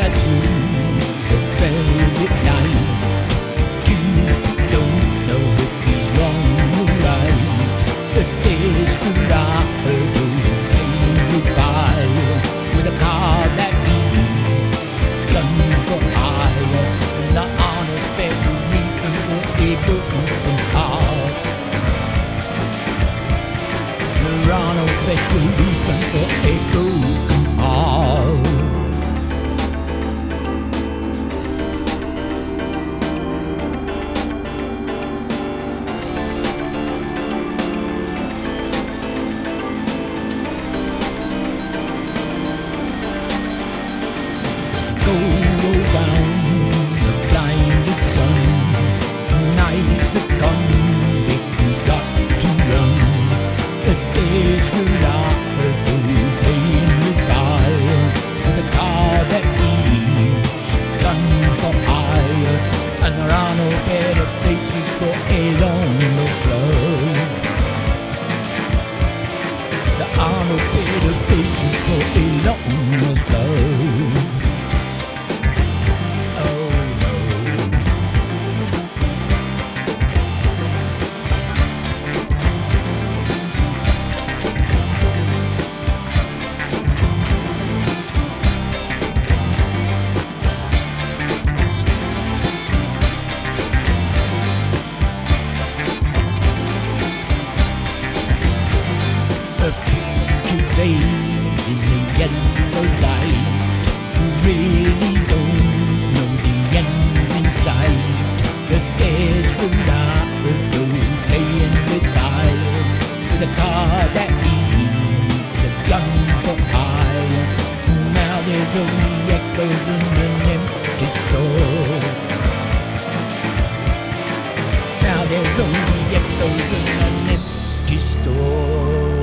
had better places for a lonely soul. There are no better places for a Now there's only echoes in the empty store. Now there's only echoes in an empty store.